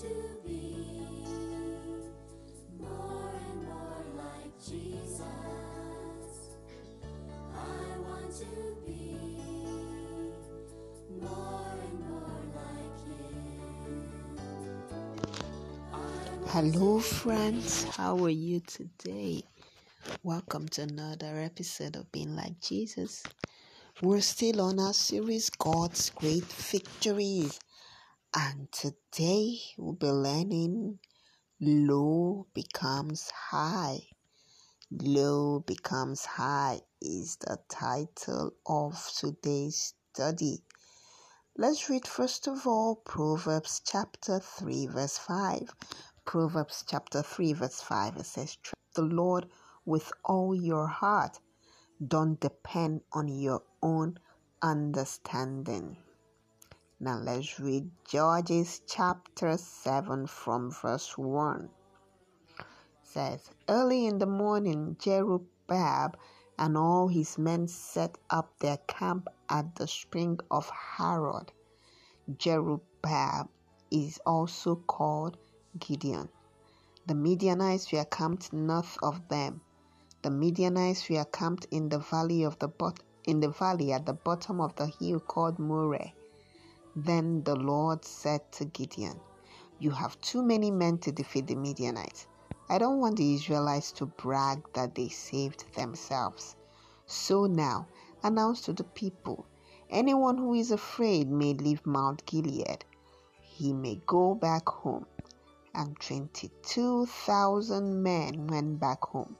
to be more and more like Jesus. I want to be more and more like Him. Hello, friends. How are you today? Welcome to another episode of Being Like Jesus. We're still on our series, God's Great Victories. And today we'll be learning Low Becomes High. Low Becomes High is the title of today's study. Let's read first of all Proverbs chapter 3, verse 5. Proverbs chapter 3, verse 5 it says, Trust the Lord with all your heart. Don't depend on your own understanding. Now let's read Judges chapter 7 from verse 1. It says, Early in the morning, Jerubbaal and all his men set up their camp at the spring of Harod. Jerubbaal is also called Gideon. The Midianites were camped north of them. The Midianites were camped in the valley of the bot- in the valley at the bottom of the hill called Moreh. Then the Lord said to Gideon, You have too many men to defeat the Midianites. I don't want the Israelites to brag that they saved themselves. So now, announce to the people anyone who is afraid may leave Mount Gilead. He may go back home. And 22,000 men went back home,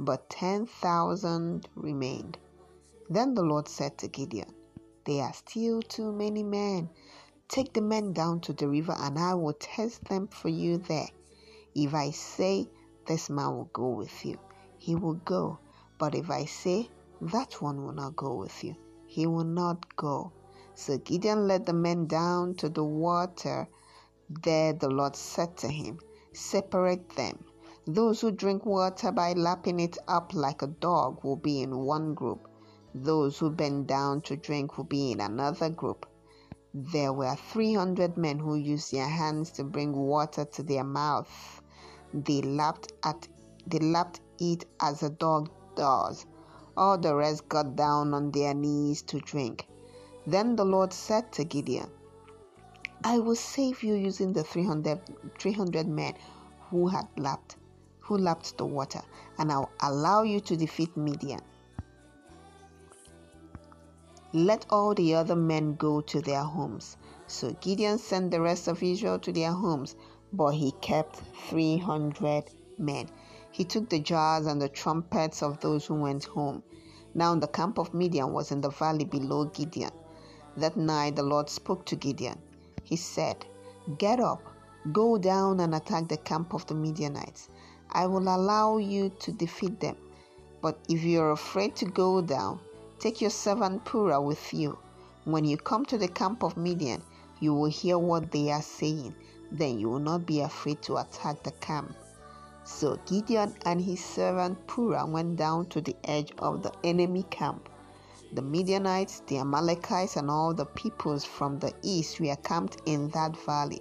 but 10,000 remained. Then the Lord said to Gideon, There are still too many men. Take the men down to the river, and I will test them for you there. If I say, This man will go with you, he will go. But if I say, That one will not go with you, he will not go. So Gideon led the men down to the water. There the Lord said to him, Separate them. Those who drink water by lapping it up like a dog will be in one group. Those who bent down to drink will be in another group. There were 300 men who used their hands to bring water to their mouth. They lapped at they lapped it as a dog does. All the rest got down on their knees to drink. Then the Lord said to Gideon, I will save you using the 300, 300 men who had lapped, who lapped the water, and I'll allow you to defeat Midian. Let all the other men go to their homes. So Gideon sent the rest of Israel to their homes, but he kept 300 men. He took the jars and the trumpets of those who went home. Now the camp of Midian was in the valley below Gideon. That night the Lord spoke to Gideon. He said, Get up, go down and attack the camp of the Midianites. I will allow you to defeat them. But if you are afraid to go down, take your servant Purah with you. When you come to the camp of Midian, you will hear what they are saying. Then you will not be afraid to attack the camp. So Gideon and his servant Purah went down to the edge of the enemy camp. The Midianites, the Amalekites, and all the peoples from the east were camped in that valley.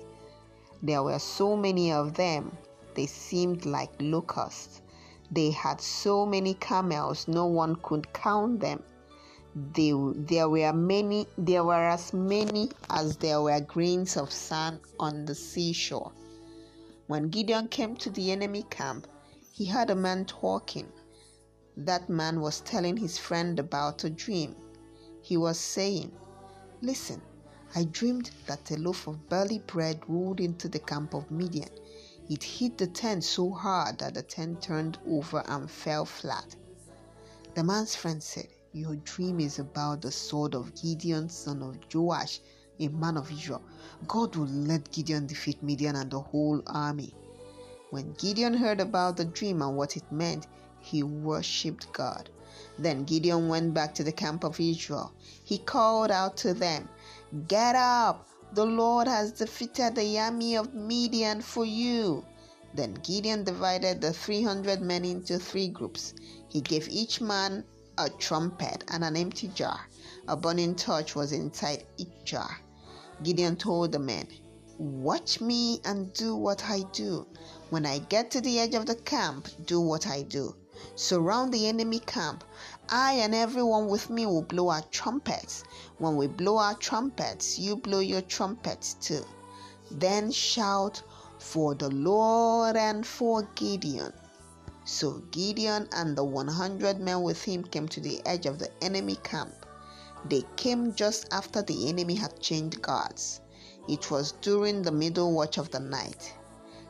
There were so many of them, they seemed like locusts. They had so many camels, no one could count them. They, there were many, there were as many as there were grains of sand on the seashore. When Gideon came to the enemy camp, he heard a man talking. That man was telling his friend about a dream. He was saying, Listen, I dreamed that a loaf of barley bread rolled into the camp of Midian. It hit the tent so hard that the tent turned over and fell flat. The man's friend said, Your dream is about the sword of Gideon, son of Joash, a man of Israel. God will let Gideon defeat Midian and the whole army. When Gideon heard about the dream and what it meant, he worshipped God. Then Gideon went back to the camp of Israel. He called out to them, Get up! The Lord has defeated the army of Midian for you. Then Gideon divided the 300 men into three groups. He gave each man a trumpet and an empty jar. A burning torch was inside each jar. Gideon told the men, Watch me and do what I do. When I get to the edge of the camp, do what I do. Surround the enemy camp. I and everyone with me will blow our trumpets. When we blow our trumpets, you blow your trumpets too. Then shout for the Lord and for Gideon. So Gideon and the 100 men with him came to the edge of the enemy camp. They came just after the enemy had changed guards. It was during the middle watch of the night.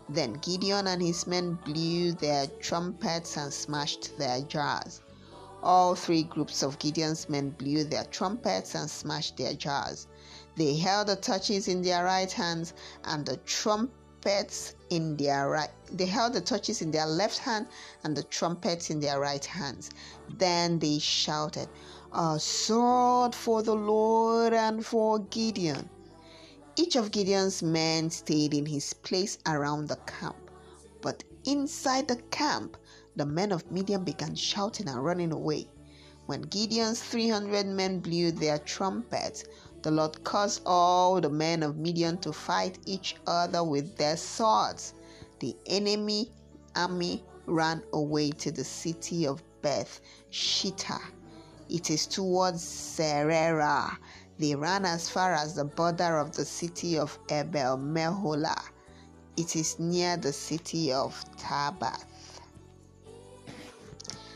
Then Gideon and his men blew their trumpets and smashed their jars. All three groups of Gideon's men blew their trumpets and smashed their jars. They held the torches in their right hands and the trumpets in their right they held the torches in their left hand and the trumpets in their right hands. Then they shouted, A sword for the Lord and for Gideon. Each of Gideon's men stayed in his place around the camp. But inside the camp, the men of Midian began shouting and running away. When Gideon's 300 men blew their trumpets, the Lord caused all the men of Midian to fight each other with their swords. The enemy army ran away to the city of Beth Shittah. It is towards Zererah. They ran as far as the border of the city of Abel Meholah. It is near the city of Tabbath.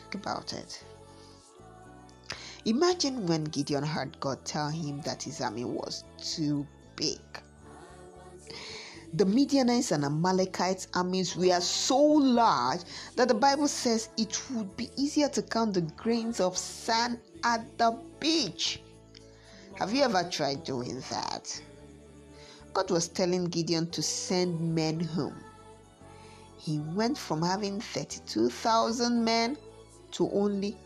Think about it. Imagine when Gideon heard God tell him that his army was too big. The Midianites and Amalekites armies were so large that the Bible says it would be easier to count the grains of sand at the beach. Have you ever tried doing that? God was telling Gideon to send men home. He went from having 32,000 men to only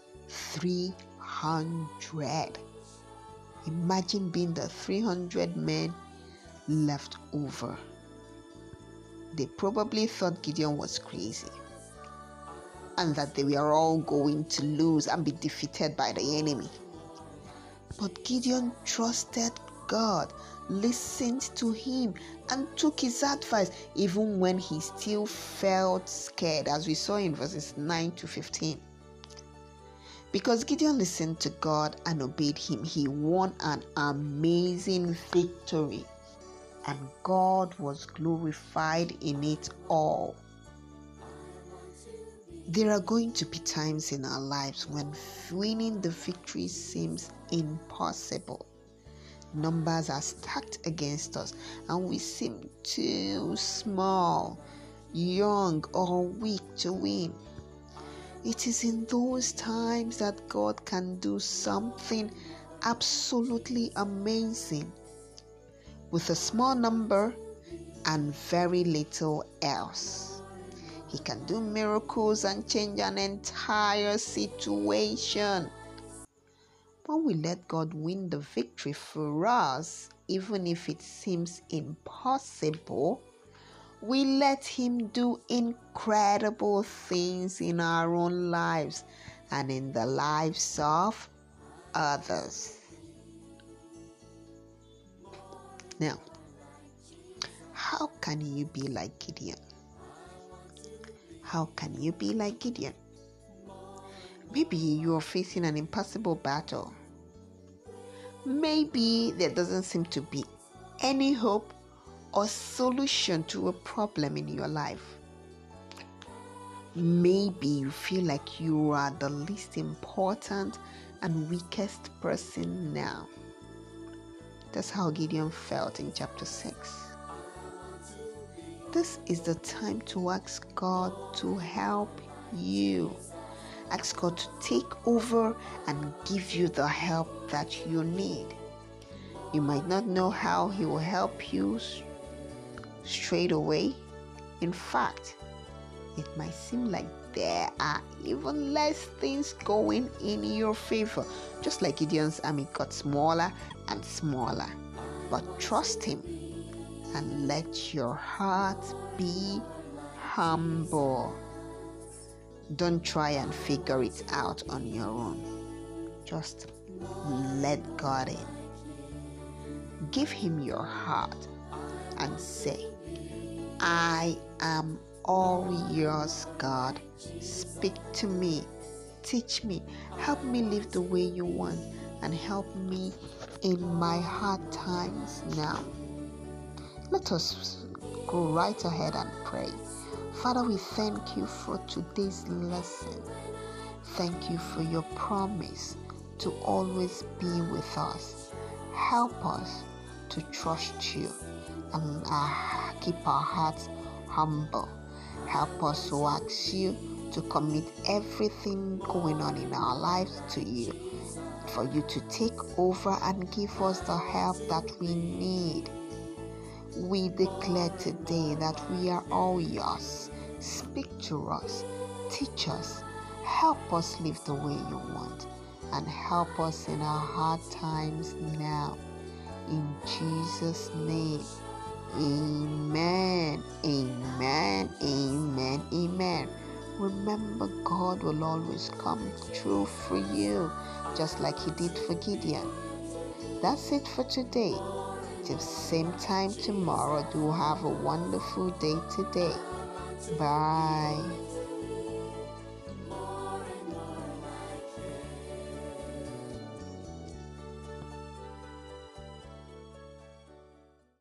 300. Imagine being the 300 men left over. They probably thought Gideon was crazy and that they were all going to lose and be defeated by the enemy. But Gideon trusted God, listened to him, and took his advice even when he still felt scared, as we saw in verses 9 to 15. Because Gideon listened to God and obeyed him, he won an amazing victory, and God was glorified in it all. There are going to be times in our lives when winning the victory seems impossible. Numbers are stacked against us, and we seem too small, young, or weak to win. It is in those times that God can do something absolutely amazing with a small number and very little else. He can do miracles and change an entire situation. When we let God win the victory for us, even if it seems impossible, we let Him do incredible things in our own lives and in the lives of others. Now, how can you be like Gideon? How can you be like Gideon? Maybe you are facing an impossible battle. Maybe there doesn't seem to be any hope or solution to a problem in your life. Maybe you feel like you are the least important and weakest person now. That's how Gideon felt in chapter 6. This is the time to ask God to help you. Ask God to take over and give you the help that you need. You might not know how He will help you straight away. In fact, it might seem like there are even less things going in your favor, just like Gideon's army got smaller and smaller. But trust Him and let your heart be humble. Don't try and figure it out on your own. Just let God in. Give Him your heart and say, I am all yours, God. Speak to me, teach me, help me live the way you want, and help me in my hard times now. Let us go right ahead and pray. Father, we thank you for today's lesson. Thank you for your promise to always be with us. Help us to trust you and uh, keep our hearts humble. Help us to ask you to commit everything going on in our lives to you, for you to take over and give us the help that we need. We declare today that we are all yours. Speak to us, teach us, help us live the way you want, and help us in our hard times now. In Jesus' name, amen, amen, amen, amen. Remember, God will always come through for you, just like He did for Gideon. That's it for today. Till same time tomorrow. Do have a wonderful day today. Bye.